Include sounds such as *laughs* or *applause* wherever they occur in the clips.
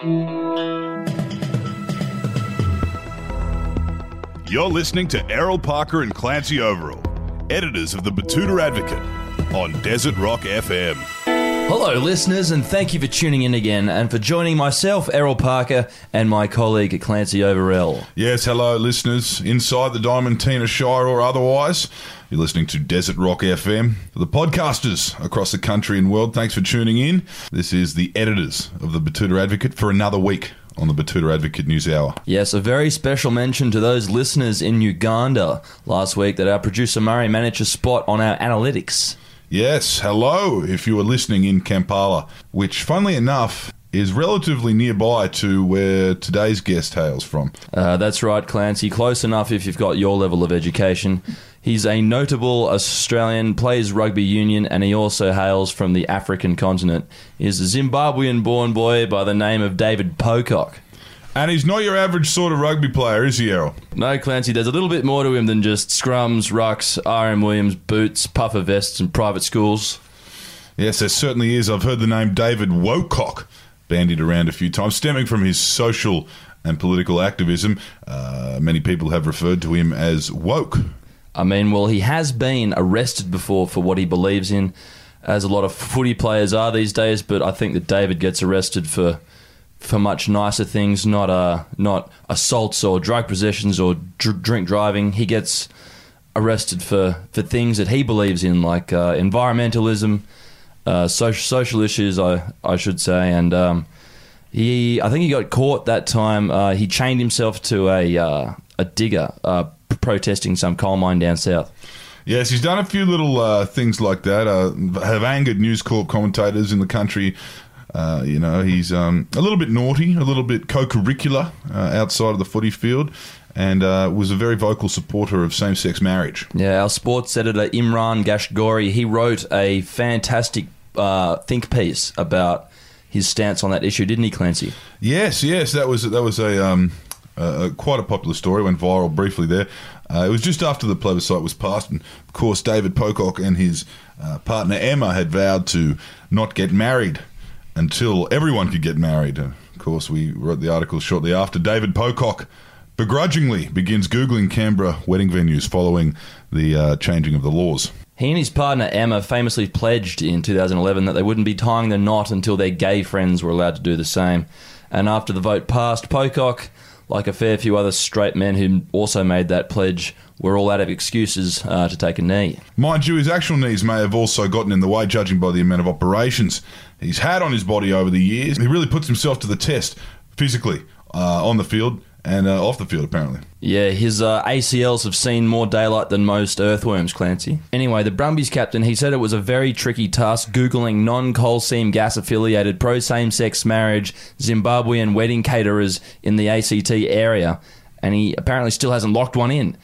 You're listening to Errol Parker and Clancy Overell, editors of the Betoota Advocate, on Desert Rock FM. Hello, listeners, and thank you for tuning in again and for joining myself, Errol Parker, and my colleague Clancy Overell. Yes, hello, listeners, inside the Diamantina Shire or otherwise. You're listening to Desert Rock FM. For the podcasters across the country and world, thanks for tuning in. This is the editors of the Betoota Advocate for another week on the Betoota Advocate News Hour. Yes, a very special mention to those listeners in Uganda last week that our producer Murray managed a spot on our analytics. Yes, hello, if you are listening in Kampala, which, funnily enough, is relatively nearby to where today's guest hails from. Uh, that's right, Clancy. Close enough if you've got your level of education. He's a notable Australian, plays rugby union, and he also hails from the African continent. He's a Zimbabwean born boy by the name of David Pocock. And he's not your average sort of rugby player, is he, Errol? No, Clancy, there's a little bit more to him than just scrums, rucks, RM Williams, boots, puffer vests, and private schools. Yes, there certainly is. I've heard the name David Wocock bandied around a few times, stemming from his social and political activism. Uh, many people have referred to him as woke. I mean, well, he has been arrested before for what he believes in, as a lot of footy players are these days. But I think that David gets arrested for for much nicer things, not uh, not assaults or drug possessions or dr- drink driving. He gets arrested for, for things that he believes in, like uh, environmentalism, uh, social social issues, I I should say, and um, he I think he got caught that time. Uh, he chained himself to a uh, a digger uh, protesting some coal mine down south. Yes, he's done a few little uh, things like that. Uh, have angered News Corp commentators in the country. Uh, you know, he's um, a little bit naughty, a little bit co-curricular uh, outside of the footy field, and uh, was a very vocal supporter of same-sex marriage. Yeah, our sports editor Imran Gashgori he wrote a fantastic uh, think piece about his stance on that issue, didn't he, Clancy? Yes, yes, that was that was a um, quite a popular story. Went viral briefly there. Uh, it was just after the plebiscite was passed, and of course, David Pocock and his uh, partner Emma had vowed to not get married until everyone could get married. Of course, we wrote the article shortly after. David Pocock begrudgingly begins googling Canberra wedding venues following the uh, changing of the laws. He and his partner Emma famously pledged in 2011 that they wouldn't be tying the knot until their gay friends were allowed to do the same. And after the vote passed, Pocock, like a fair few other straight men who also made that pledge, were all out of excuses uh, to take a knee. Mind you, his actual knees may have also gotten in the way, judging by the amount of operations he's had on his body over the years. He really puts himself to the test physically uh, on the field and uh, off the field, apparently. Yeah, his uh, ACLs have seen more daylight than most earthworms, Clancy. Anyway, the Brumbies captain, he said it was a very tricky task Googling non coal seam gas affiliated pro same sex marriage Zimbabwean wedding caterers in the ACT area, and he apparently still hasn't locked one in.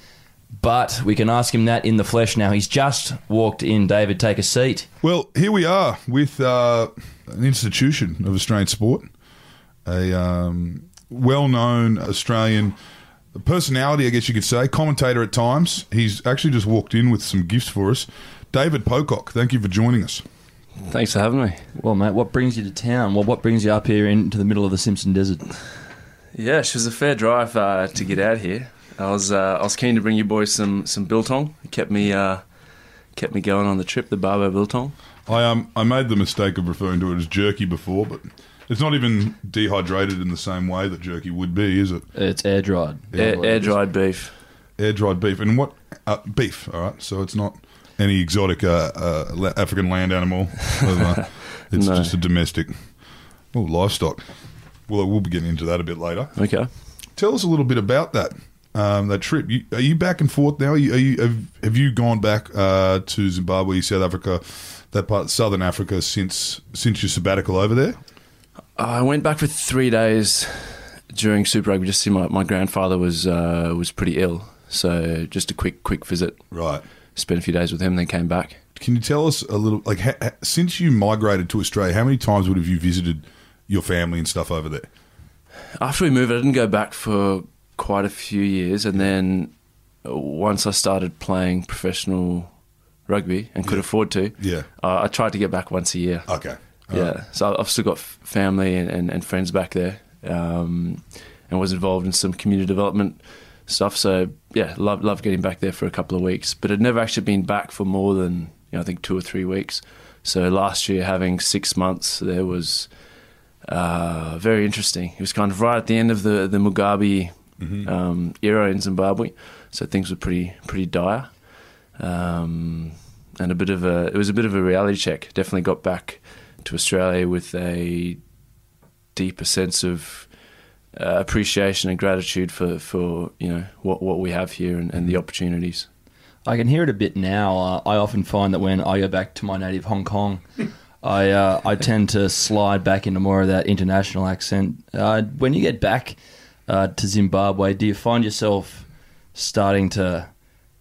But we can ask him that in the flesh now. He's just walked in. David, take a seat. Well, here we are with uh, an institution of Australian sport, a um, well known Australian personality, I guess you could say, commentator at times. He's actually just walked in with some gifts for us. David Pocock, thank you for joining us. Thanks for having me. Well, mate, what brings you to town? Well, what brings you up here into the middle of the Simpson Desert? Yeah, it was a fair drive uh, to get out here. I was uh, I was keen to bring you boys some some biltong. It kept me uh, kept me going on the trip. The Barbo biltong. I um I made the mistake of referring to it as jerky before, but it's not even dehydrated in the same way that jerky would be, is it? It's air dried. Air, air dried beef. Air dried beef, and what uh, beef? All right, so it's not any exotic uh, uh, African land animal. *laughs* It's No. just a domestic, oh, livestock. Well, we'll be getting into that a bit later. Okay. Tell us a little bit about that um, that trip. You, are you back and forth now? Are you, are you have, have you gone back uh, to Zimbabwe, South Africa, that part, Southern Africa since since your sabbatical over there? I went back for three days during Super Rugby just to see my, my grandfather was uh, was pretty ill. So just a quick quick visit. Right. Spent a few days with him, then came back. Can you tell us a little like ha, ha- since you migrated to Australia, how many times would have you visited your family and stuff over there? After we moved, I didn't go back for quite a few years, and then uh, once I started playing professional rugby and could afford to, Yeah. uh, I tried to get back once a year. Okay. Yeah, so I've still got family and, and, and friends back there, um, and was involved in some community development stuff. So yeah, love love getting back there for a couple of weeks, but had never actually been back for more than you know, I think two or three weeks. So last year having six months there was uh, very interesting. It was kind of right at the end of the the Mugabe um, era in Zimbabwe, so things were pretty pretty dire. Um, and a bit of a it was a bit of a reality check. Definitely got back to Australia with a deeper sense of uh, appreciation and gratitude for, for you know what what we have here and, and the opportunities. I can hear it a bit now. Uh, I often find that when I go back to my native Hong Kong, *laughs* I uh, I tend to slide back into more of that international accent. Uh, when you get back uh, to Zimbabwe, do you find yourself starting to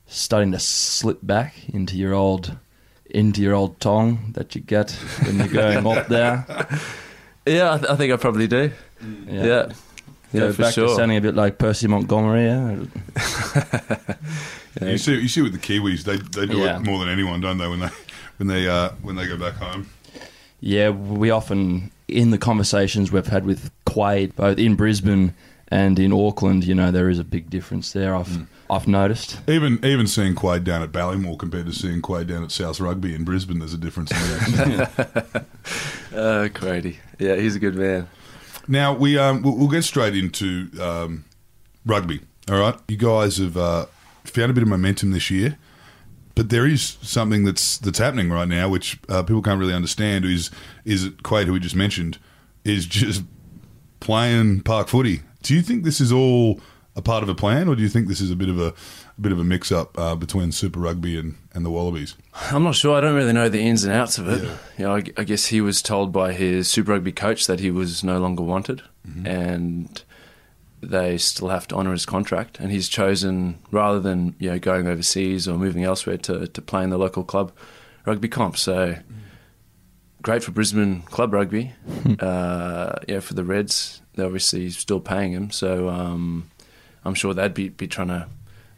starting to slip back into your old into your old tongue that you get when you're going *laughs* up there? Yeah, I, th- I think I probably do. Yeah, yeah, Go for back sure. to sounding a bit like Percy Montgomery. Yeah? *laughs* You see, you see with the Kiwis, they they do Yeah. it more than anyone, don't they? When they when they uh, when they go back home. Yeah, we often in the conversations we've had with Quade, both in Brisbane and in Auckland, you know, there is a big difference there. I've Hmm. I've noticed. Even even seeing Quade down at Ballymore compared to seeing Quade down at South Rugby in Brisbane, there's a difference in the accent. Uh, Grady. Yeah, he's a good man. Now we um, we'll, we'll get straight into um, rugby. All right, you guys have uh, found a bit of momentum this year, but there is something that's that's happening right now, which uh, people can't really understand. Is is it Quade, who we just mentioned, is just playing park footy? Do you think this is all a part of a plan, or do you think this is a bit of a, a bit of a mix up uh, between Super Rugby and, and the Wallabies? I'm not sure. I don't really know the ins and outs of it. Yeah. You know, I, I guess he was told by his Super Rugby coach that he was no longer wanted, and they still have to honour his contract. And he's chosen rather than you know going overseas or moving elsewhere to to play in the local club rugby comp. So great for Brisbane club rugby. *laughs* uh, yeah, for the Reds, they're obviously still paying him. So um, I'm sure they'd be be trying to.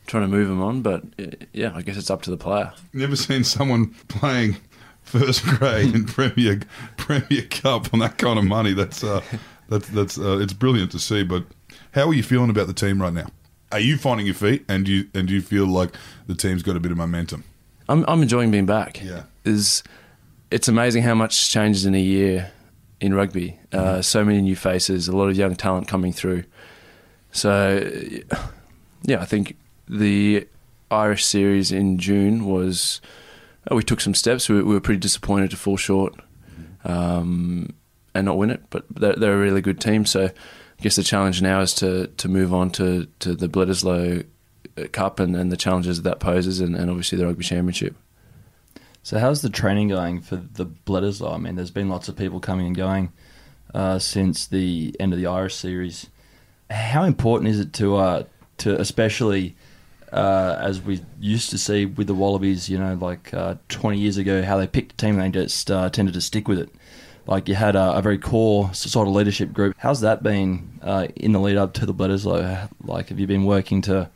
Trying to move him on, but uh, yeah, I guess it's up to the player. Never seen someone playing first grade in Premier Premier Cup on that kind of money. That's uh, that's that's uh, it's brilliant to see. But how are you feeling about the team right now? Are you finding your feet, and do you and do you feel like the team's got a bit of momentum? I'm I'm enjoying being back. Yeah. is it's amazing how much changes in a year in rugby. Uh, so many new faces, a lot of young talent coming through. So, yeah, I think the Irish series in June was uh, we took some steps. We, we were pretty disappointed to fall short um, and not win it, but they're, they're a really good team. So, I guess the challenge now is to to move on to to the Bledisloe Cup and, and the challenges that poses, and, and obviously the rugby championship. So how's the training going for the Bledisloe? I mean, there's been lots of people coming and going uh, since the end of the Irish series. How important is it to uh, to especially uh, as we used to see with the Wallabies, you know, like uh, 20 years ago, how they picked a team and they just uh, tended to stick with it. Like you had a, a very core sort of leadership group. How's that been uh, in the lead up to the Bledisloe? Like, have you been working to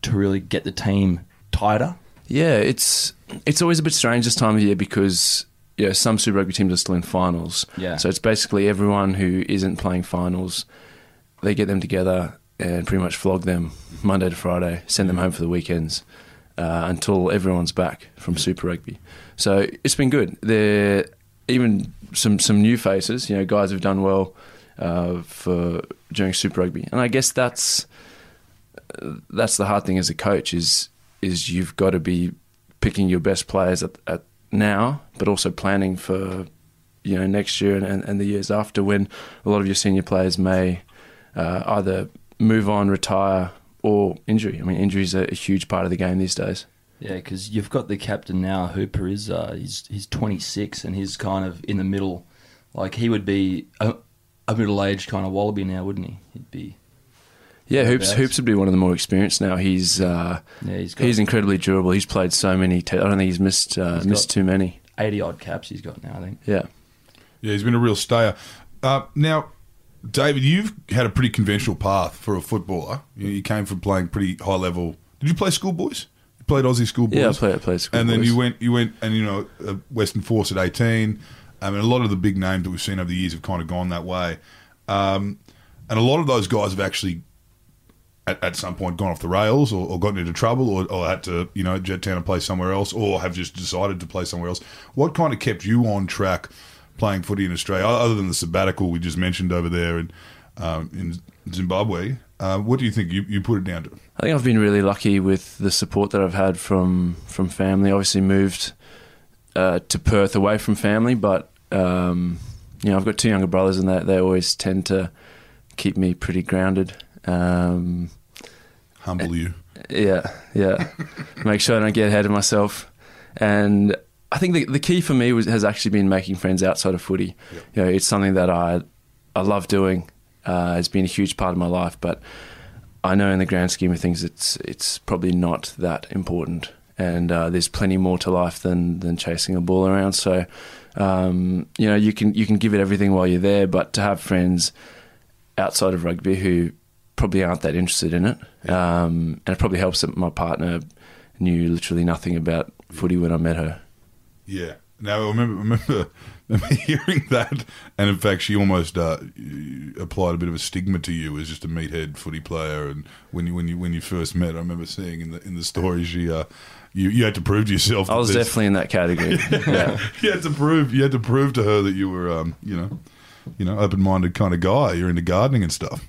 to really get the team tighter? Yeah, it's it's always a bit strange this time of year because yeah, some Super Rugby teams are still in finals. Yeah. So it's basically everyone who isn't playing finals, they get them together and pretty much flog them Monday to Friday, send them home for the weekends uh, until everyone's back from Super Rugby. So it's been good. There even some some new faces, you know, guys who've done well uh, for during Super Rugby, and I guess that's that's the hard thing as a coach is is you've got to be picking your best players at, at now, but also planning for you know next year and, and, and the years after when a lot of your senior players may uh, either move on, retire, or injury. I mean, injuries are a huge part of the game these days. Yeah, because you've got the captain now. Hooper is uh, he's he's 26 and he's kind of in the middle. Like he would be a, a middle aged kind of wallaby now, wouldn't he? He'd be. Yeah, Hoops Hoops would be one of the more experienced now. He's uh, Yeah, he's got he's incredibly durable. He's played so many. Te- I don't think he's missed uh, He's missed too many. 80 odd caps. He's got now, I think. Yeah. Yeah, he's been a real stayer. Uh, now, David, you've had a pretty conventional path for a footballer. You, you came from playing pretty high level. Did you play schoolboys? You played Aussie schoolboys. Yeah, I played- I played And then you went, you went, and you know, uh, Western Force at eighteen. I mean, a lot of the big names that we've seen over the years have kind of gone that way. Um, and a lot of those guys have actually. At, at some point, gone off the rails, or, or gotten into trouble, or, or had to, you know, jet down and play somewhere else, or have just decided to play somewhere else. What kind of kept you on track playing footy in Australia, other than the sabbatical we just mentioned over there in um, in Zimbabwe? Uh, what do you think you, you put it down to? I think I've been really lucky with the support that I've had from from family. Obviously, moved uh, to Perth away from family, but um, you know I've got two younger brothers, and they they always tend to keep me pretty grounded. Um, Humble you. yeah, yeah. *laughs* Make sure I don't get ahead of myself. And I think the, the key for me was, has actually been making friends outside of footy. Yep. You know, it's something that I I love doing. Uh, it's been a huge part of my life, but I know in the grand scheme of things, it's it's probably not that important. And uh, there's plenty more to life than than chasing a ball around. So, um, you know, you can you can give it everything while you're there, but to have friends outside of rugby who probably aren't that interested in it, um, and it probably helps that my partner knew literally nothing about footy when I met her. Yeah. Now I remember, *laughs* remember, remember hearing that, and in fact, she almost uh, applied a bit of a stigma to you as just a meathead footy player. And when you when you when you first met, I remember seeing in the in the story she. Uh, you, you had to prove to yourself. I was there's- definitely in that category. *laughs* yeah. you had to prove you had to prove to her that you were um, you know you know open minded kind of guy. You're into gardening and stuff.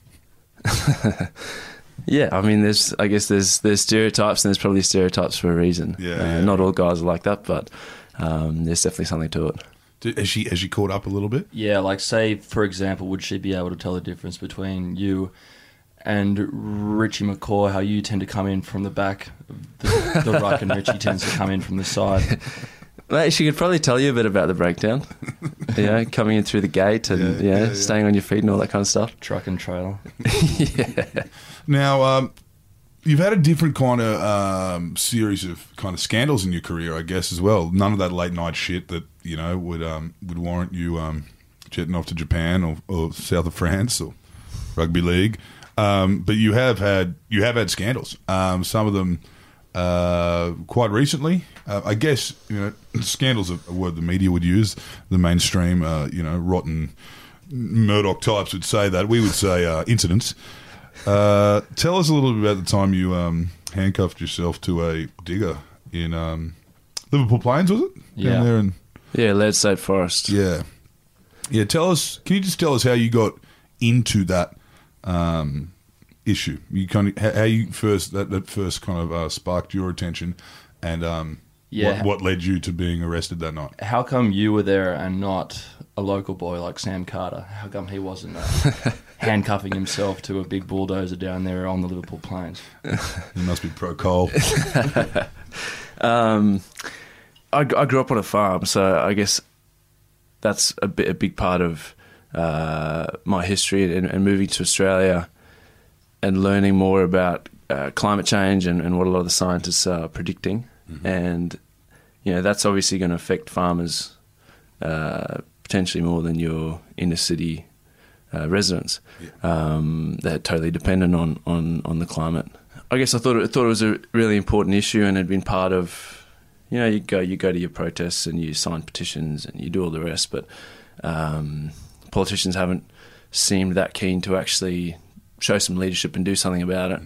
*laughs* Yeah, I mean, there's, I guess there's, there's stereotypes, and there's probably stereotypes for a reason. Yeah, Uh, yeah. Not all guys are like that, but um, there's definitely something to it. Has she has she caught up a little bit? Yeah, like say for example, would she be able to tell the difference between you and Richie McCaw? How you tend to come in from the back, the, the ruck, and Richie *laughs* tends to come in from the side. Mate, she could probably tell you a bit about the breakdown. *laughs* you know, coming in through the gate and Yeah, yeah, yeah, yeah. staying on your feet and all that kind of stuff. Truck and trailer. *laughs* Yeah. Now, um, you've had a different kind of um, series of kind of scandals in your career, I guess, as well. None of that late night shit that you know would um, would warrant you um, jetting off to Japan or, or south of France or rugby league. Um, but you have had you have had scandals. Um, some of them uh, quite recently. Uh, I guess you know *laughs* scandals are a word the media would use. The mainstream, uh, you know, rotten Murdoch types would say that. We would say uh, incidents. Uh, tell us a little bit about the time you um, handcuffed yourself to a digger in um, Liverpool Plains, was it? Yeah. Down there in, Yeah, Leard Forest. yeah. Yeah, tell us, can you just tell us how you got into that um, issue? You kind of, how you first, that, that first kind of uh, sparked your attention and um, Yeah. what, what led you to being arrested that night? How come you were there and not a local boy like Sam Carter? How come he wasn't uh, *laughs* handcuffing himself to a big bulldozer down there on the Liverpool plains? *laughs* You must be pro coal. *laughs* Um, I, I grew up on a farm, so I guess that's a, bit, a big part of uh, my history and, and moving to Australia and learning more about uh, climate change and, and what a lot of the scientists are predicting. And, you know, that's obviously going to affect farmers uh, potentially more than your inner city uh, residents. Um, they're totally dependent on, on, on the climate. I guess I thought it, thought it was a really important issue and had been part of, you know, you go you go to your protests and you sign petitions and you do all the rest, but um, politicians haven't seemed that keen to actually show some leadership and do something about it.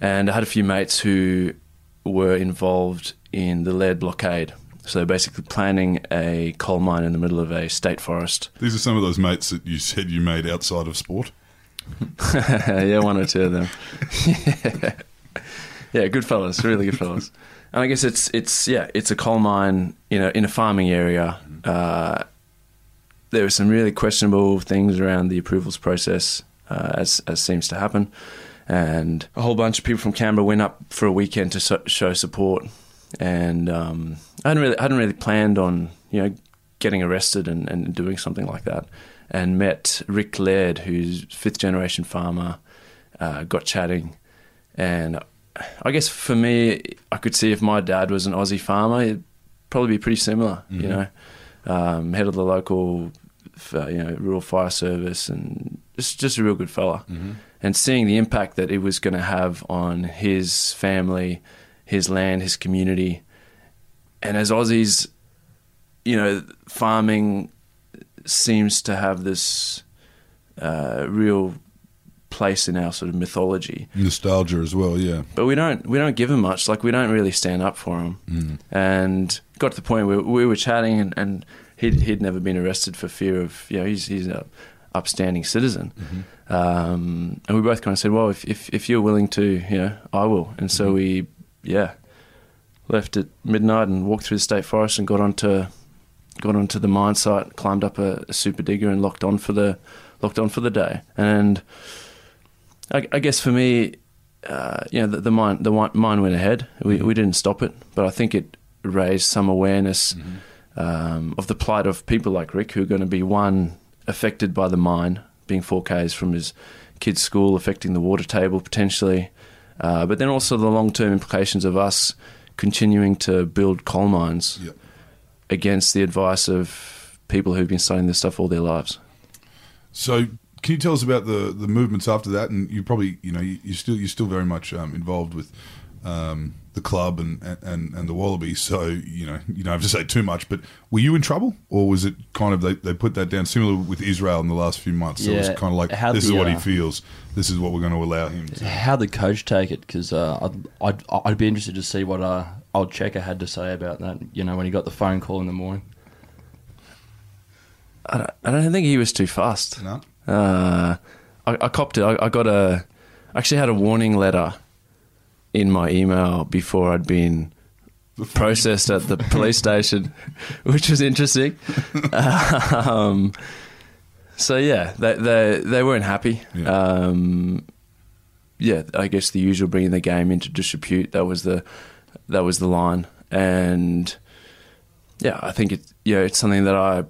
And I had a few mates who were involved in the Leard blockade. So basically planning a coal mine in the middle of a state forest. These are some of those mates that you said you made outside of sport. *laughs* yeah, one or two of them. *laughs* yeah, good fellas, really good fellas. And I guess it's it's yeah, it's a coal mine, you know, in a farming area. Uh, there were some really questionable things around the approvals process, uh, as as seems to happen, and a whole bunch of people from Canberra went up for a weekend to so- show support. And um, I hadn't really I hadn't really planned on you know getting arrested and, and doing something like that, and met Rick Laird, who's fifth generation farmer. Uh, got chatting, and I guess for me, I could see if my dad was an Aussie farmer, it'd probably be pretty similar. You know, um, head of the local, uh, you know, rural fire service, and just just a real good fella. And seeing the impact that it was going to have on his family, his land, his community, and as Aussies, you know, farming seems to have this uh, real place in our sort of mythology. Nostalgia as well, yeah. But we don't we don't give him much. Like we don't really stand up for him. Mm. And got to the point where we were chatting, and, and he'd he'd never been arrested for fear of you know he's he's a upstanding citizen. Mm-hmm. Um, and we both kind of said, well, if, if if you're willing to, you know, I will. And so Mhm. we yeah left at midnight and walked through the state forest and got onto got onto the mine site, climbed up a, a super digger and locked on for the locked on for the day. And I, I guess for me, uh, you know, the, the mine the mine went ahead. We we didn't stop it, but I think it raised some awareness um, of the plight of people like Rick, who are going to be one affected by the mine, being 4Ks from his kid's school, affecting the water table potentially, uh, but then also the long term implications of us continuing to build coal mines Yep. against the advice of people who've been studying this stuff all their lives. So, can you tell us about the, the movements after that? And you probably, you know, you, you're still you're still very much um, involved with um, the club and, and, and the Wallabies. So, you know, you don't have to say too much. But were you in trouble, or was it kind of they, they put that down similar with Israel in the last few months? So it was kind of like how this is the, what he uh, feels. This is what we're going to allow him. to. How the coach take it? Because uh, I'd, I'd I'd be interested to see what uh, old Cheika had to say about that. You know, when he got the phone call in the morning. I don't, I don't think he was too fast. No. Uh, I, I copped it. I, I got a, I actually had a warning letter in my email before I'd been processed at the *laughs* police station, which was interesting. *laughs* um, so yeah, they, they they weren't happy. Yeah. Um, yeah, I guess the usual bringing the game into disrepute. That was the that was the line, and yeah, I think it. Yeah, it's something that I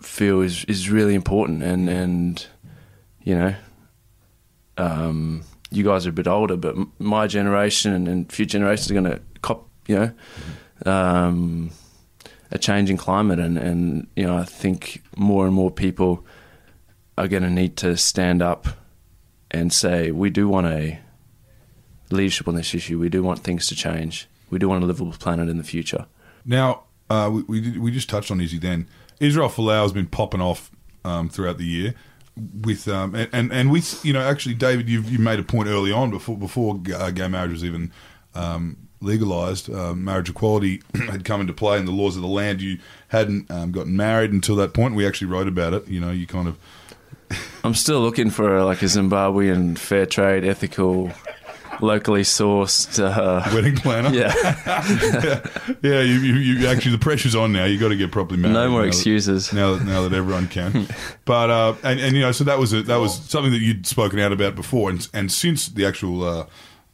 feel is is really important, and and you know, um, you guys are a bit older, but my generation and, future generations are going to cop, you know, um, a changing climate, and and you know, I think more and more people are going to need to stand up and say we do want a leadership on this issue. We do want things to change. We do want a livable planet in the future. Now, uh, we we, we just touched on Izzy then. Israel Folau has been popping off um, throughout the year with um, and, and and with you know actually David you've you made a point early on before before uh, gay marriage was even um, legalized uh, marriage equality *clears throat* had come into play in the laws of the land you hadn't um, gotten married until that point. We actually wrote about it you know you kind of I'm still looking for like a Zimbabwean fair trade, ethical, locally sourced. Uh, wedding planner yeah, *laughs* yeah you, you, you actually the pressure's on now you got to get properly married no more now that- excuses. now that, now that everyone can. But uh, and, and you know, so that was a, that was something that you'd spoken out about before, and and since the actual uh,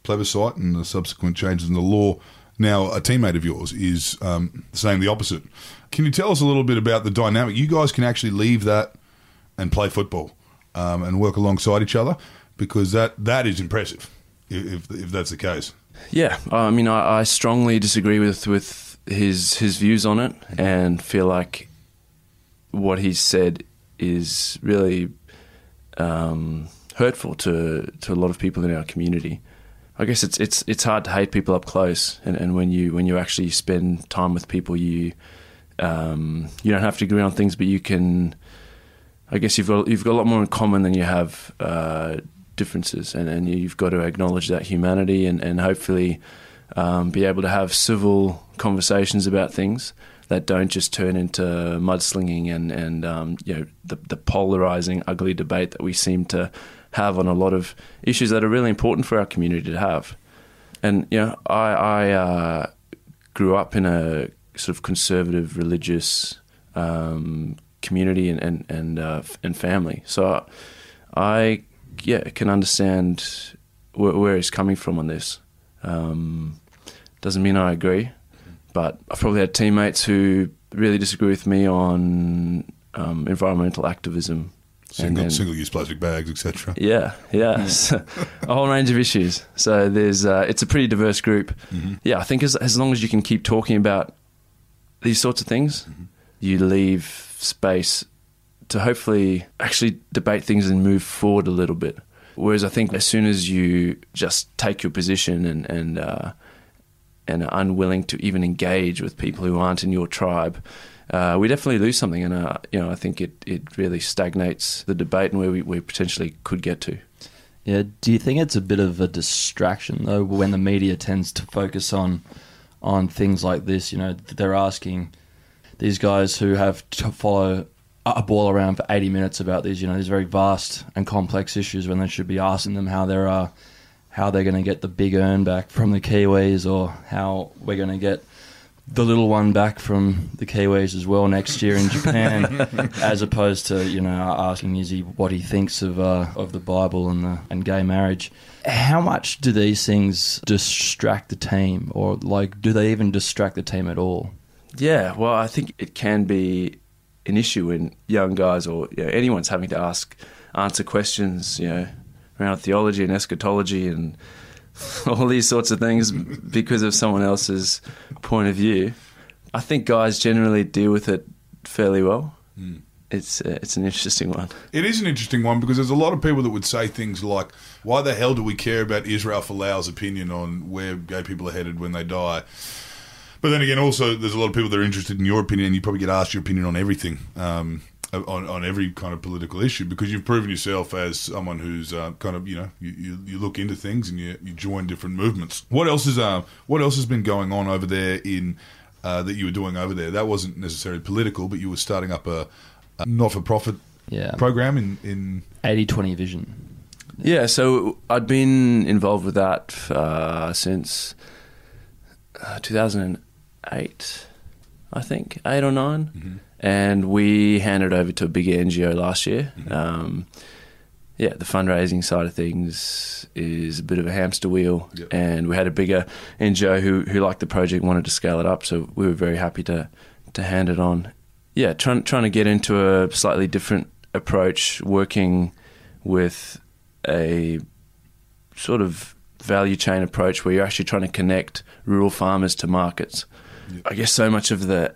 plebiscite and the subsequent changes in the law, now a teammate of yours is um, saying the opposite. Can you tell us a little bit about the dynamic? You guys can actually leave that and play football um, and work alongside each other because that that is impressive. If if that's the case, Yeah, I mean, I, I strongly disagree with with his his views on it, and feel like what he's said is really um, hurtful to to a lot of people in our community. I guess it's it's it's hard to hate people up close, and, and when you when you actually spend time with people, you um, you don't have to agree on things, but you can. I guess you've got you've got a lot more in common than you have uh, differences, and, and you've got to acknowledge that humanity, and and hopefully um, be able to have civil conversations about things that don't just turn into mudslinging and and um, you know the, the polarizing, ugly debate that we seem to have on a lot of issues that are really important for our community to have. And you know, I, I uh, grew up in a sort of conservative religious um, community and and and, uh, and family, so I yeah can understand where, where he's coming from on this. Um, doesn't mean I agree, but I've probably had teammates who really disagree with me on um, environmental activism. single then- single use plastic bags, etc. yeah, yeah, *laughs* a whole range of issues. So there's, uh, it's a pretty diverse group. Yeah, I think as as long as you can keep talking about these sorts of things, you leave space to hopefully actually debate things and move forward a little bit. Whereas I think as soon as you just take your position and and uh, and are unwilling to even engage with people who aren't in your tribe, uh, we definitely lose something. And uh, you know, I think it, it really stagnates the debate and where we, we potentially could get to. Yeah, do you think it's a bit of a distraction though when the media tends to focus on on things like this? You know, they're asking these guys who have to follow a ball around for 80 minutes about these, you know, these very vast and complex issues when they should be asking them how they're uh, how they're going to get the big earn back from the Kiwis or how we're going to get the little one back from the Kiwis as well next year in Japan, *laughs* as opposed to you know asking Izzy what he thinks of uh, of the Bible and the and gay marriage. How much do these things distract the team, or like do they even distract the team at all? Yeah, well, I think it can be an issue when young guys or you know, anyone's having to ask answer questions, you know, around theology and eschatology and *laughs* all these sorts of things because of someone else's point of view. I think guys generally deal with it fairly well. Mm. It's uh, it's an interesting one. It is an interesting one because there's a lot of people that would say things like, "Why the hell do we care about Israel Folau's opinion on where gay people are headed when they die?" But then again, also there's a lot of people that are interested in your opinion. And you probably get asked your opinion on everything. Um, on, on every kind of political issue because you've proven yourself as someone who's uh, kind of you know you, you, you, look into things and you, you join different movements. What else is uh, what else has been going on over there in uh, that you were doing over there? That wasn't necessarily political, but you were starting up a, a not for profit yeah. program in in 80-20 vision. Yeah, so I'd been involved with that uh, since uh, 2008, I think eight or 9 mm-hmm and we handed over to a big NGO last year. Mm-hmm. Um, yeah, the fundraising side of things is a bit of a hamster wheel, yep. and we had a bigger NGO who who liked the project, wanted to scale it up, so we were very happy to to hand it on. Yeah, trying trying to get into a slightly different approach, working with a sort of value chain approach where you're actually trying to connect rural farmers to markets. I guess so much of the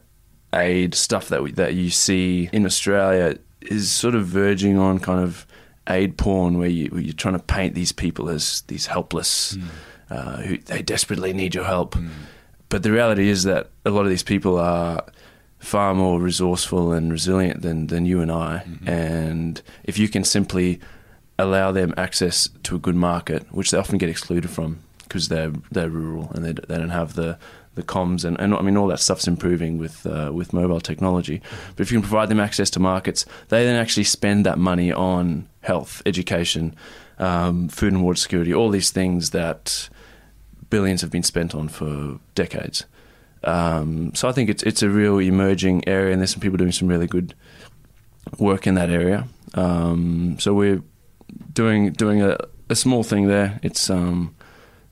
aid stuff that we, that you see in Australia is sort of verging on kind of aid porn, where, you, are trying to paint these people as these helpless, mm. uh, who they desperately need your help. Mm. But the reality is that a lot of these people are far more resourceful and resilient than than you and I. Mm-hmm. And if you can simply allow them access to a good market, which they often get excluded from because they're they're rural and they, they don't have the the comms and, and I mean all that stuff's improving with uh, with mobile technology. But if you can provide them access to markets, they then actually spend that money on health, education, um, food and water security, all these things that billions have been spent on for decades. Um, so I think it's it's a real emerging area, and there's some people doing some really good work in that area. Um, so we're doing doing a, a small thing there. It's um,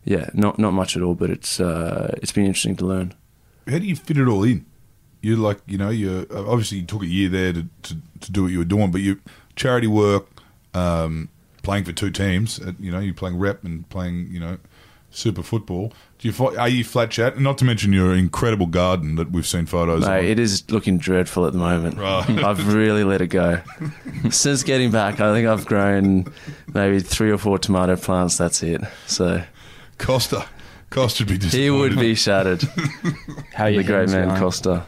yeah, not not much at all, but it's uh, it's been interesting to learn. How do you fit it all in? You're like, you know, you obviously you took a year there to, to, to, do what you were doing, but you charity work, um, playing for two teams. You know, you're playing rep and playing, you know, super football. Do you are you flat chat? Not to mention your incredible garden that we've seen photos. Mate, of. it is looking dreadful at the moment. Right. *laughs* I've really let it go. *laughs* Since getting back, I think I've grown maybe three or four tomato plants. That's it. So Costa. Costa would be disappointed. He would be shattered. *laughs* How you the great man going? Costa.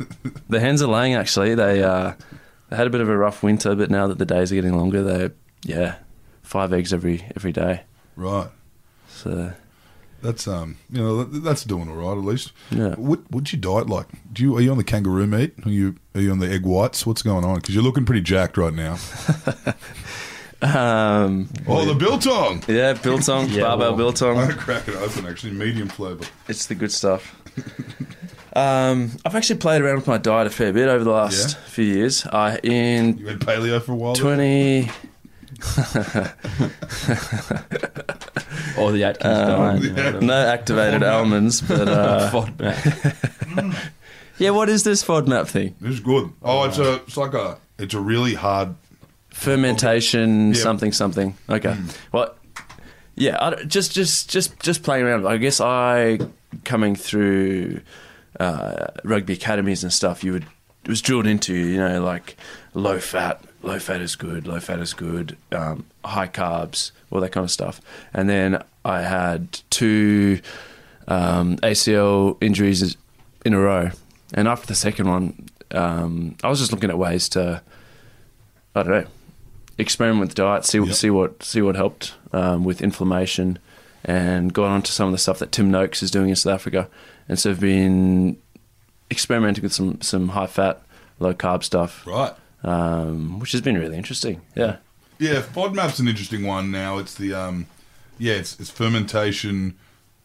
The hens are laying. Actually, they uh, they had a bit of a rough winter, but now that the days are getting longer, they yeah, five eggs every every day. Right. So that's um, you know, that's doing all right at least. Yeah. What what's your diet like? Do you are you on the kangaroo meat? Are you are you on the egg whites? What's going on? Because you're looking pretty jacked right now. *laughs* Um, oh, the biltong. Yeah, biltong, yeah, barbell well, biltong. I crack it open actually, medium flavour. It's the good stuff. um, I've actually played around with my diet a fair bit over the last yeah. few years. I in you went paleo for a while. Twenty. or the Atkins um, diet. No activated almonds, but uh, *laughs* FODMAP. yeah, what is this FODMAP thing? It's good. Oh, it's a it's like a it's a really hard fermentation yep. something something. Okay. Mm. Well, yeah, I, just just just just playing around. I guess I coming through uh, rugby academies and stuff. You would it was drilled into you know like low fat. Low fat is good. Low fat is good. Um, high carbs, all that kind of stuff. And then I had two um, ACL injuries in a row. And after the second one, um, I was just looking at ways to, I don't know, experiment with diet, see Yep. see what see what helped um, with inflammation, and got onto some of the stuff that Tim Noakes is doing in South Africa, and so I've been experimenting with some some high fat, low carb stuff, Right. um, which has been really interesting. Yeah, Yeah, FODMAP's an interesting one now. It's the um, yeah, it's it's fermentation,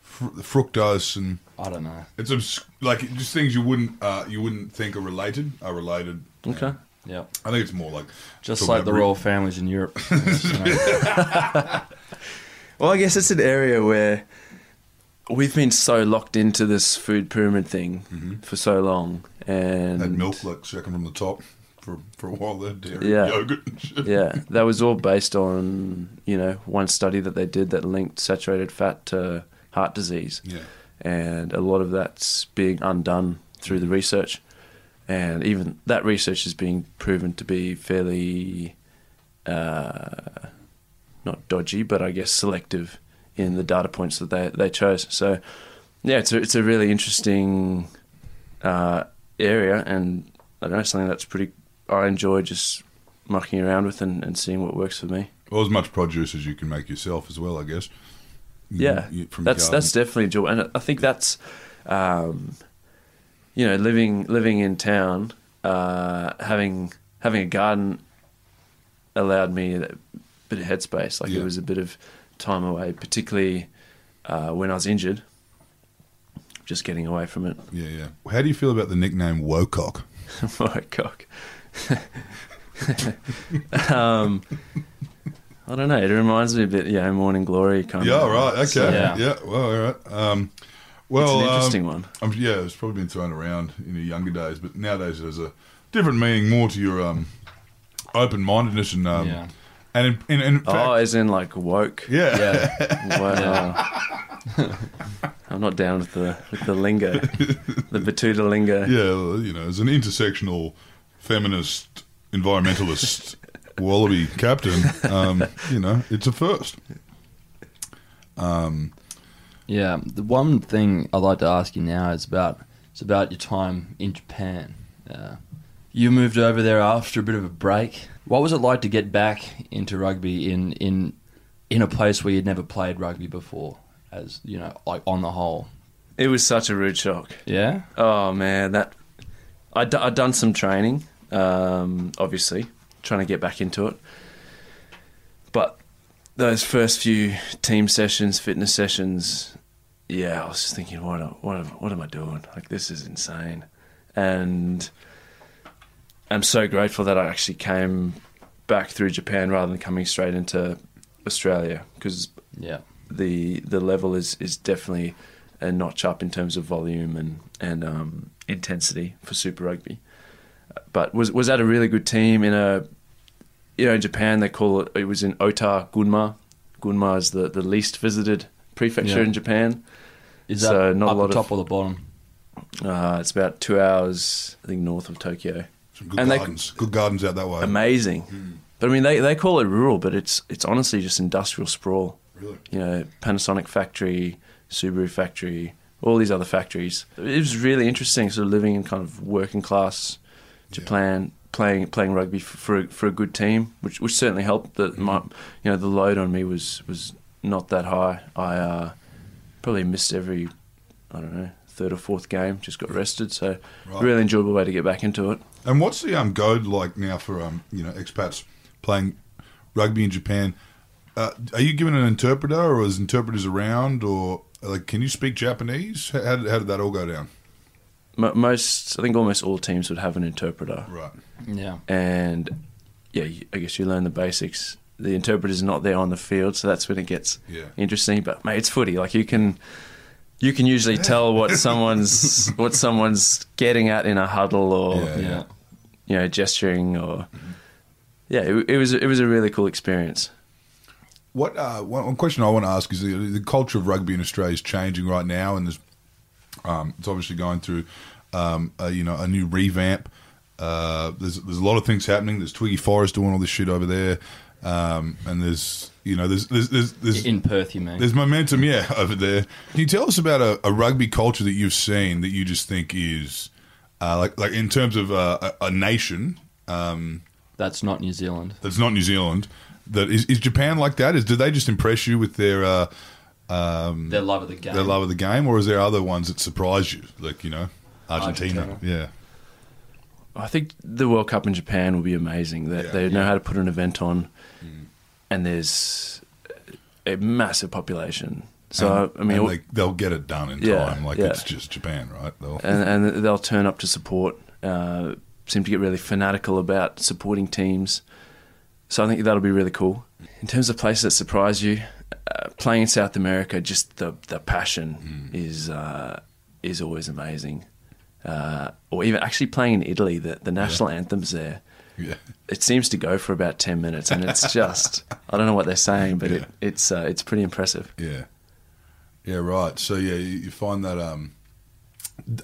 fr- fructose, and I don't know. it's obs- like just things you wouldn't uh, you wouldn't think are related are related. okay. Yeah, I think it's more like just like the royal families in Europe. *laughs* *laughs* Well, I guess it's an area where we've been so locked into this food pyramid thing mm-hmm. for so long, and had milk like second from the top for for a while there, dairy, Yeah. yogurt. And shit. yeah, that was all based on you know one study that they did that linked saturated fat to heart disease, Yeah. and a lot of that's being undone through the mm-hmm. research, and even that research is being proven to be fairly uh, not dodgy, but I guess selective in the data points that they they chose. So yeah, it's a, it's a really interesting uh, area, and I don't know something that's pretty. I enjoy just mucking around with and, and seeing what works for me. Well, as much produce as you can make yourself as well, I guess. Yeah, you- that's that's definitely enjoyable, and I think that's, um, you know, living living in town, uh, having having a garden allowed me a bit of headspace. Like Yeah. it was a bit of time away, particularly uh, when I was injured. Just getting away from it. yeah, yeah. How do you feel about the nickname Wocock? *laughs* My cock. *laughs* um, I don't know. It reminds me a bit, yeah, Morning Glory kind Yeah, of. Yeah, right. Okay. So, yeah. Yeah. Well, all right. Um, well, it's an um, interesting one. Um, yeah, it's probably been thrown around in your younger days, but nowadays there's a different meaning, more to your um, open-mindedness and um, Yeah. and in, in, in fact, Oh, as in like woke. yeah, Yeah, *laughs* Wow. *laughs* I'm not down with the with the lingo, *laughs* the Betoota lingo. yeah, you know, as an intersectional feminist environmentalist wallaby captain, um, you know, it's a first. Um, yeah. The one thing I'd like to ask you now is about it's about your time in Japan. Uh, you moved over there after a bit of a break. What was it like to get back into rugby in in in a place where you'd never played rugby before? As you know, like on the whole, It was such a rude shock. yeah. Oh man, that I'd, I'd done some training, um, obviously trying to get back into it, but those first few team sessions, fitness sessions, yeah, I was just thinking, what, what, am- what am I doing? Like this is insane, and I'm so grateful that I actually came back through Japan rather than coming straight into Australia because Yeah. the the level is is definitely a notch up in terms of volume and and um, intensity for Super Rugby. But was was that a really good team in a you know in Japan they call it it was in Ota Gunma. Gunma is the, the least visited prefecture Yeah. in Japan. Is that So, not a lot the of- top or the bottom? Uh, it's about two hours I think north of Tokyo. some good And they- gardens, good gardens out that way. Amazing. But I mean they, they call it rural, but it's it's honestly just industrial sprawl. Really? you know, Panasonic factory, Subaru factory, all these other factories. It was really interesting, sort of living in kind of working class Japan, playing playing rugby for for a, for a good team, which which certainly helped. That my, you know, the load on me was was not that high. I uh, probably missed every, I don't know, third or fourth game. Just got rested, so Right. really enjoyable way to get back into it. And what's the um go like now for um you know expats playing rugby in Japan? Uh, are you given an interpreter, or is interpreters around, or like can you speak Japanese? How, how did that all go down? Mo- Most, I think, almost all teams would have an interpreter. Right. Yeah. and yeah, I guess you learn the basics. The interpreter's not there on the field, so that's when it gets Yeah. interesting. But mate, it's footy. Like you can, you can usually tell what *laughs* someone's what someone's getting at in a huddle or Yeah, Yeah. you know gesturing or yeah. It, it was it was a really cool experience. What uh, one, one question I want to ask is the, the culture of rugby in Australia is changing right now, and there's um, it's obviously going through um, a, you know a new revamp. Uh, there's there's a lot of things happening. There's Twiggy Forrest doing all this shit over there, um, and there's you know there's there's there's, there's In Perth, you mean? There's momentum, yeah, *laughs* over there. Can you tell us about a, a rugby culture that you've seen that you just think is uh, like like in terms of uh, a, a nation, um, that's not New Zealand. That's not New Zealand. That is, is Japan like that? Is do they just impress you with their uh, um, Their love of the game. their love of the game, or is there other ones that surprise you? Like you know, Argentina. Argentina. Yeah, I think the World Cup in Japan will be amazing. They, Yeah. they know how to put an event on, and there's a massive population. So And- I mean, and they, they'll get it done in Yeah, time. Like yeah. it's just Japan, right? They'll, and, and they'll turn up to support. Uh, seem to get really fanatical about supporting teams. So I think that'll be really cool. In terms of places that surprise you, uh, playing in South America, just the the passion is uh, is always amazing. Uh, or even actually playing in Italy, the the national anthems there. yeah. It seems to go for about ten minutes, and it's just *laughs* I don't know what they're saying, but Yeah. it, it's uh, it's pretty impressive. Yeah, yeah, right. So yeah, you, you find that um,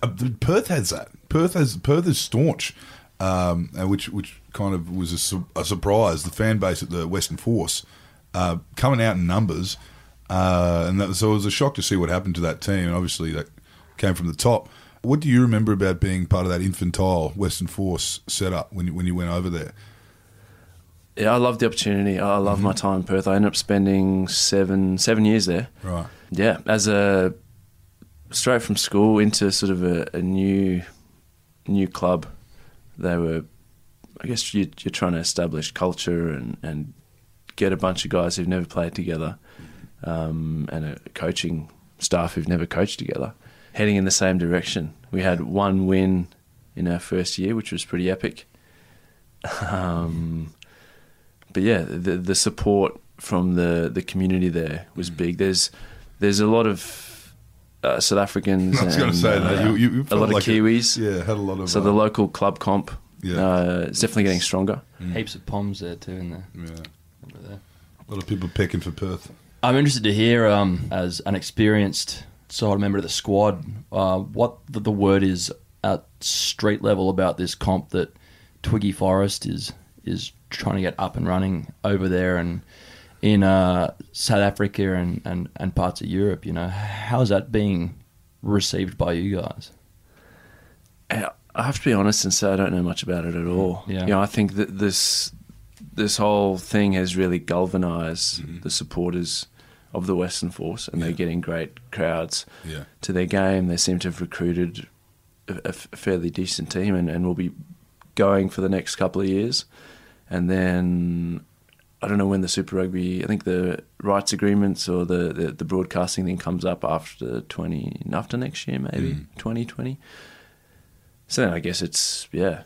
uh, Perth has that. Perth has Perth is staunch, um, and which which kind of was a, su- a surprise. The fan base at the Western Force uh, coming out in numbers, uh, and that, so it was a shock to see what happened to that team. And obviously that came from the top. What do you remember about being part of that infantile Western Force setup when you, when you went over there? Yeah, I loved the opportunity. I love my time in Perth. I ended up spending seven seven years there. Right. Yeah, as a straight from school into sort of a, a new new club, they were. I guess you, you're trying to establish culture and, and get a bunch of guys who've never played together, um, and a coaching staff who've never coached together, heading in the same direction. We had one win in our first year, which was pretty epic. Um, but yeah, the the support from the, the community there was Mm. big. There's there's a lot of uh, South Africans. *laughs* I was going to and, say that uh, you, you, you a lot of like it- Kiwis. yeah, had a lot of. So the uh, local club comp Yeah. uh, is definitely getting stronger. Heaps of poms there too in there. yeah, Over there. a lot of people pecking for Perth. I'm interested to hear, um, as an experienced side member of the squad, uh, what the, the word is at street level about this comp that Twiggy Forrest is is trying to get up and running over there and in uh, South Africa and, and, and parts of Europe. You know, how's that being received by you guys? I I have to be honest and say I don't know much about it at all. Yeah. You know, I think that this this whole thing has really galvanized the supporters of the Western Force, and they're getting great crowds Yeah. to their game. They seem to have recruited a fairly decent team, and, and will be going for the next couple of years. And then I don't know when the Super Rugby. I think the rights agreements or the, the, the broadcasting thing comes up after twenty after next year, maybe Mm. twenty twenty. So then I guess it's yeah,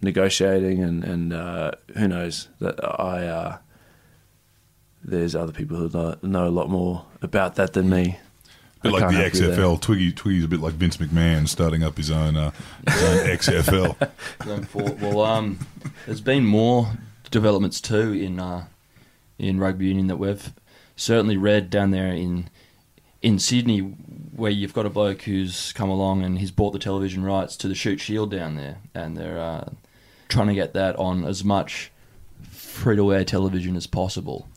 negotiating and and uh, who knows that I. Uh, there's other people who know, know a lot more about that than me. bit I like the help you there. XFL. Twiggy Twiggy's a bit like Vince McMahon starting up his own, uh, his own *laughs* XFL. Well, um, there's been more developments too in uh, in rugby union that we've certainly read down there in in Sydney, where you've got a bloke who's come along and he's bought the television rights to the Shute Shield down there, and they're uh, trying to get that on as much free to air television as possible.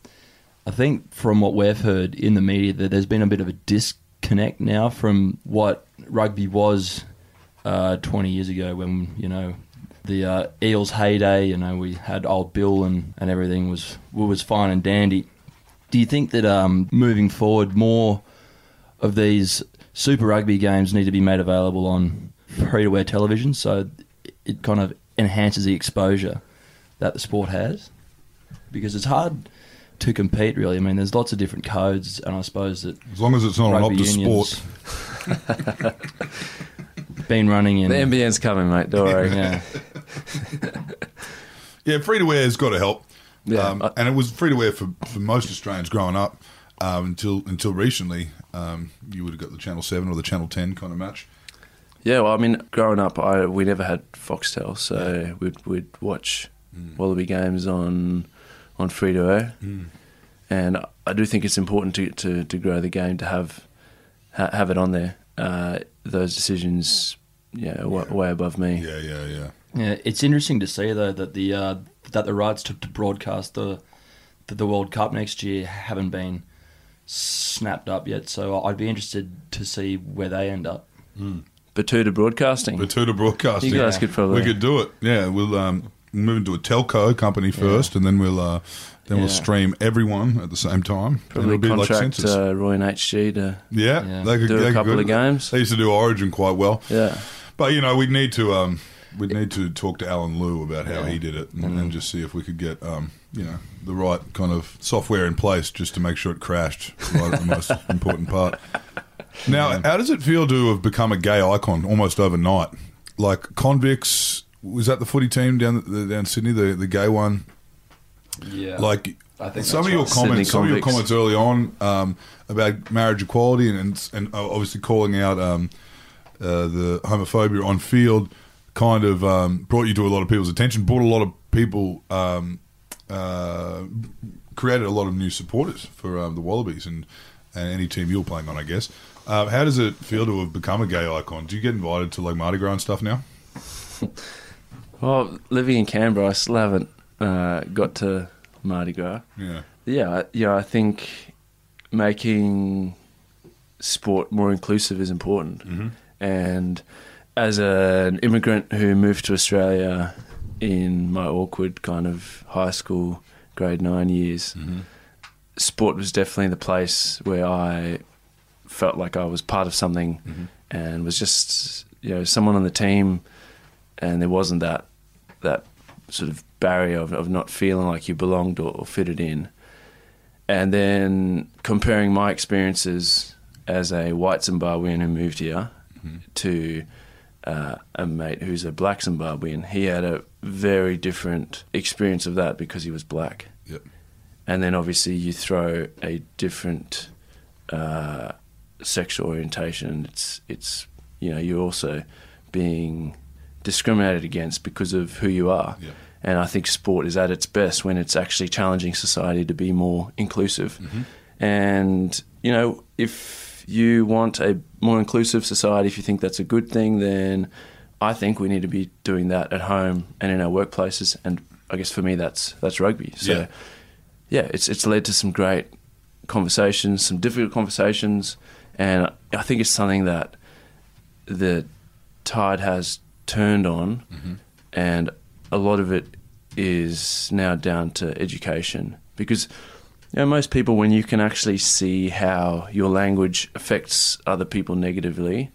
I think from what we've heard in the media that there's been a bit of a disconnect now from what rugby was uh, 20 years ago when you know the uh, Eels heyday. You know we had old Bill and, and everything was was fine and dandy. Do you think that um, moving forward, more of these Super Rugby games need to be made available on free to air television so it kind of enhances the exposure that the sport has? Because it's hard to compete, really. I mean, there's lots of different codes, and I suppose that As long as it's not on rugby Optus unions Sport. *laughs* been running in. The NBN's coming, mate. Don't worry. yeah. *laughs* Yeah, free to wear has got to help. Yeah, um, I- and it was free to wear for, for most Australians growing up um, until until recently. Um, you would have got the Channel Seven or the Channel Ten kind of match. Yeah, well, I mean, growing up, I we never had Foxtel, so we'd we'd watch Wallaby games on on free to air, and I do think it's important to, to, to grow the game to have ha, have it on there. Uh, those decisions, yeah, are wa- Yeah. way above me. Yeah, yeah, yeah. Yeah, it's interesting to see though that the uh, that the rights to, to broadcast the, the the World Cup next year haven't been snapped up yet. So I'd be interested to see where they end up. Betoota Broadcasting. Betoota Broadcasting. You guys could probably- we could do it. Yeah, we'll um, move into a telco company first, and then we'll uh, then we'll stream everyone at the same time. Probably And it'll be like contract census. uh, Roy and HG to yeah, Yeah. they could do they a couple go- of games. They used to do Origin quite well, Yeah, but you know we need to um, we need to talk to Allen Lew about how Yeah. he did it, and, Mm-hmm. and just see if we could get um, you know the right kind of software in place just to make sure it crashed right at the most *laughs* important part. Now, how does it feel to have become a gay icon almost overnight? Like convicts, was that the footy team down the, down Sydney, the the gay one? Yeah. Like I think some of your right. comments, some of your comments early on um, about marriage equality and and, and obviously calling out um, uh, the homophobia on field, kind of um, brought you to a lot of people's attention. Brought a lot of people, um, uh, created a lot of new supporters for um, the Wallabies and and any team you're playing on, I guess. Uh, how does it feel to have become a gay icon? Do you get invited to like Mardi Gras and stuff now? *laughs* well, living in Canberra, I still haven't uh, got to Mardi Gras. Yeah, Yeah, I- yeah. I think making sport more inclusive is important, mm-hmm. and as an immigrant who moved to Australia in my awkward kind of high school grade nine years, mm-hmm. sport was definitely the place where I felt like I was part of something, mm-hmm. and was just you know someone on the team, and there wasn't that that sort of barrier of, of not feeling like you belonged or, or fitted in. And then comparing my experiences as a white Zimbabwean who moved here to uh, a mate who's a black Zimbabwean, he had a very different experience of that because he was black. yep, And then obviously you throw a different uh, sexual orientation. It's it's you know you're also being discriminated against because of who you are. Yeah. And I think sport is at its best when it's actually challenging society to be more inclusive. Mm-hmm. And you know if you want a more inclusive society, if you think that's a good thing, then I think we need to be doing that at home and in our workplaces. And I guess for me, that's that's rugby. So Yeah. yeah, it's it's led to some great conversations, some difficult conversations, and I think it's something that the tide has turned on, and a lot of it is now down to education because. You know, most people, when you can actually see how your language affects other people negatively,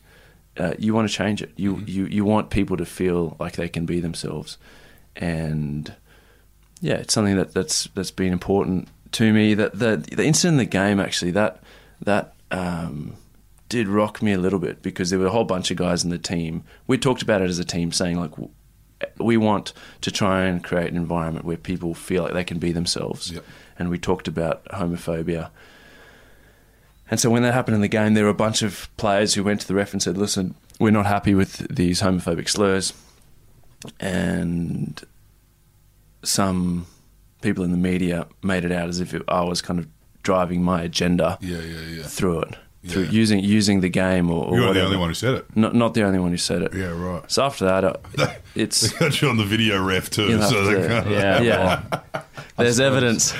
uh, you want to change it. You, you you want people to feel like they can be themselves, and yeah, it's something that, that's that's been important to me. That the the incident in the game actually that that um, did rock me a little bit because there were a whole bunch of guys in the team. We talked about it as a team, saying like we want to try and create an environment where people feel like they can be themselves. Yep. And we talked about homophobia. And so when that happened in the game, there were a bunch of players who went to the ref and said, "Listen, we're not happy with these homophobic slurs." And some people in the media made it out as if I was kind of driving my agenda yeah, yeah, yeah. through it, through Yeah. using using the game or, or You're the only one who said it. Not not the only one who said it. Yeah, right. So after that, uh, *laughs* They it's *laughs* got you on the video ref too. You'll So they to- kind Yeah. yeah. *laughs* There's evidence.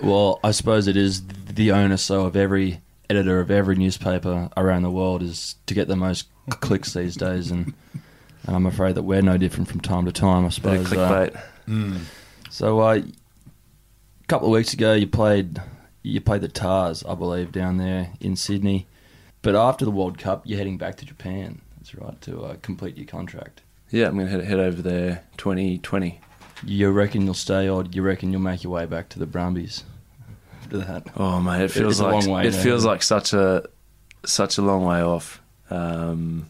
Well, I suppose it is the onus so of every editor of every newspaper around the world is to get the most clicks these days, and, and I'm afraid that we're no different from time to time. I Bit of suppose. uh, clickbait. Mm. so, uh, a couple of weeks ago, you played you played the Tahs, I believe, down there in Sydney. But after the World Cup, you're heading back to Japan. That's right to uh, complete your contract. Yeah, I'm gonna head, head over there 2020. You reckon you'll stay, or you reckon you'll make your way back to the Brumbies after that? Oh man, it It's feels a like long way, it man. feels like such a such a long way off. Um,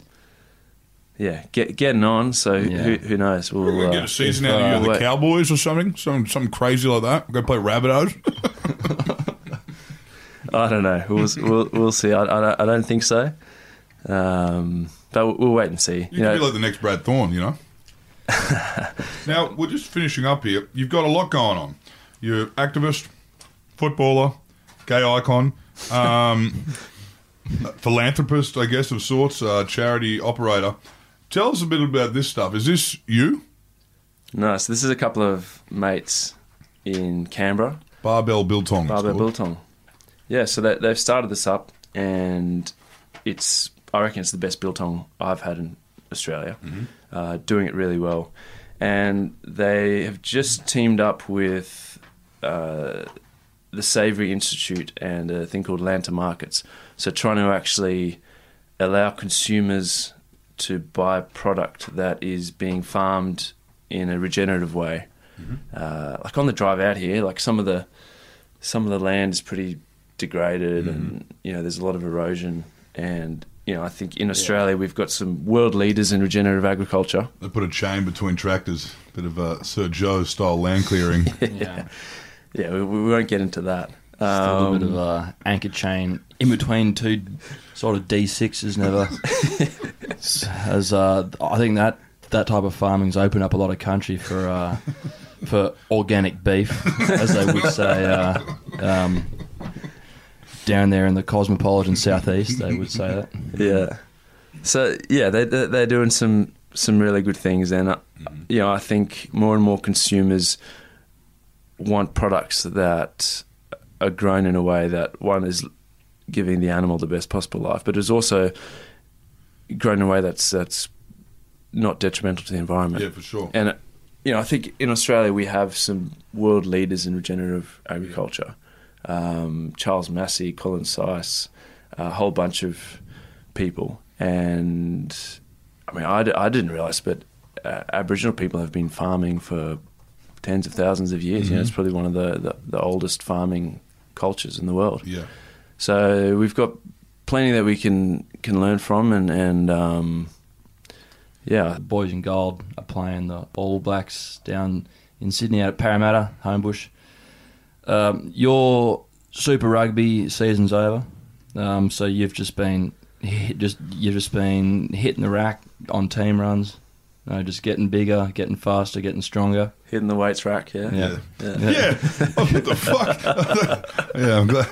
yeah, get, getting on. So Yeah. who who knows? We'll We're uh, get a season if, out of you uh, the Cowboys or something, something, something crazy like that. Go play Rabbitohs. *laughs* I don't know. We'll *laughs* we'll, we'll see. I, I, don't, I don't think so. Um, but we'll, we'll wait and see. You You could know, be like the next Brad Thorn, you know. *laughs* now we're just finishing up here. You've got a lot going on. You're activist, footballer, gay icon, um, *laughs* philanthropist, I guess of sorts, uh, charity operator. Tell us a bit about this stuff. Is this you? no. So this is a couple of mates in Canberra. Barbell Biltong. Barbell. Biltong. Yeah, so they, they've started this up, and it's I reckon it's the best biltong I've had in Australia. Uh, doing it really well, and they have just teamed up with uh, the Savory Institute and a thing called Land to Markets. So trying to actually allow consumers to buy product that is being farmed in a regenerative way. Uh, like on the drive out here, like some of the some of the land is pretty degraded, and you know there's a lot of erosion. And you know I think in Australia we've got some world leaders in regenerative agriculture. They put a chain between tractors, bit of uh, Sir Joh style land clearing. *laughs* Yeah. Yeah, we, we won't get into that. Just a little bit of Um, uh, anchor chain in between two sort of D6s never. *laughs* As uh, I think that that type of farming's opened up a lot of country for uh, for organic beef, as they would say. Uh, um, down there in the cosmopolitan southeast, they would say that. *laughs* Yeah. So yeah, they they- they're doing some some really good things, and uh, you know I think more and more consumers want products that are grown in a way that one is giving the animal the best possible life, but is also grown in a way that's that's not detrimental to the environment. yeah, for sure. And uh, you know, I think in Australia we have some world leaders in regenerative agriculture. Um, Charles Massy, Colin Seis, a whole bunch of people. And I mean, I didn't realize, but uh, Aboriginal people have been farming for tens of thousands of years. You know, it's probably one of the, the, the oldest farming cultures in the world. Yeah. So we've got plenty that we can can learn from, and and um, yeah, The boys in gold are playing the All Blacks down in Sydney at Parramatta, Homebush. Um, your Super Rugby season's over, um, so you've just been hit, just you've just been hitting the rack on team runs, you know, just getting bigger, getting faster, getting stronger. hitting the weights rack. Yeah, Yeah. Yeah. Yeah. *laughs* Oh, what the fuck? *laughs* yeah, I'm glad.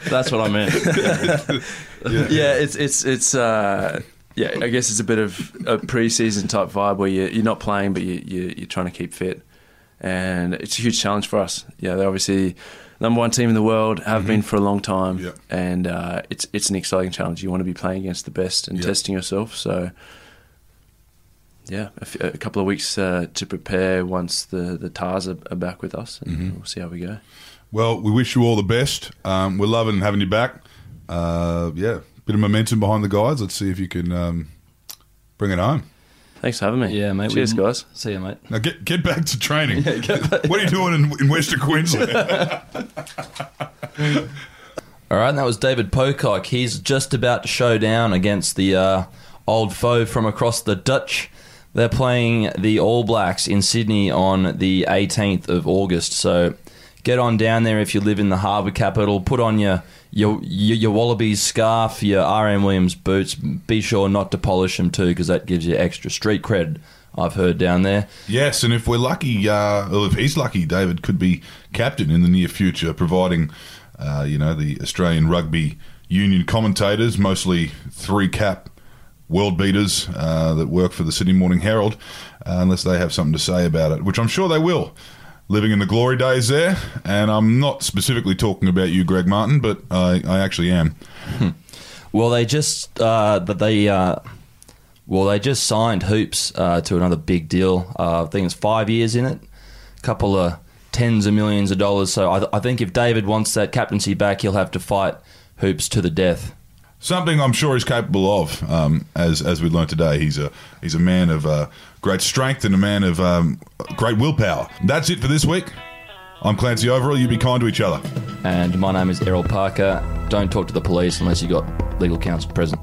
*laughs* That's what I meant. yeah, it's it's it's uh, yeah. I guess it's a bit of a pre-season type vibe where you you're not playing, but you, you you're trying to keep fit, and it's a huge challenge for us. Yeah, they're obviously number one team in the world, have been for a long time, Yeah. and uh, it's it's an exciting challenge. You want to be playing against the best and Yeah. testing yourself. So. Yeah, a, f- a couple of weeks uh, to prepare once the, the Tahs are, are back with us, and we'll see how we go. Well, we wish you all the best. Um, we're loving having you back. Uh, yeah, bit of momentum behind the guys. Let's see if you can um, bring it home. Thanks for having me. Yeah, mate. Cheers, we- guys. See you, mate. Now get get back to training. *laughs* what are you doing in, in Western *laughs* Queensland? All right, and that was David Pocock. He's just about to show down against the uh, old foe from across the Dutch. They're playing the All Blacks in Sydney on the 18th of August. So get on down there if you live in the harbour capital. Put on your your your, your Wallabies scarf, your RM Williams boots. Be sure not to polish them too, because that gives you extra street cred. I've heard down there. yes, and if we're lucky, uh, or if he's lucky, David could be captain in the near future, providing uh, you know the Australian Rugby Union commentators, mostly three cap world beaters uh, that work for the Sydney Morning Herald, uh, unless they have something to say about it, which I'm sure they will. Living in the glory days there, and I'm not specifically talking about you, Greg Martin, but I, I actually am. Well, they just uh, they uh, well they just signed Hoops uh, to another big deal. Uh, I think it's five years in it, a couple of tens of millions of dollars. So I, I think if David wants that captaincy back, he'll have to fight Hoops to the death something I'm sure he's capable of. Um, as as we learned today, he's a he's a man of uh, great strength and a man of um, great willpower. That's it for this week. I'm Clancy Overell. You be kind to each other. And my name is Errol Parker. Don't talk to the police unless you've got legal counsel present.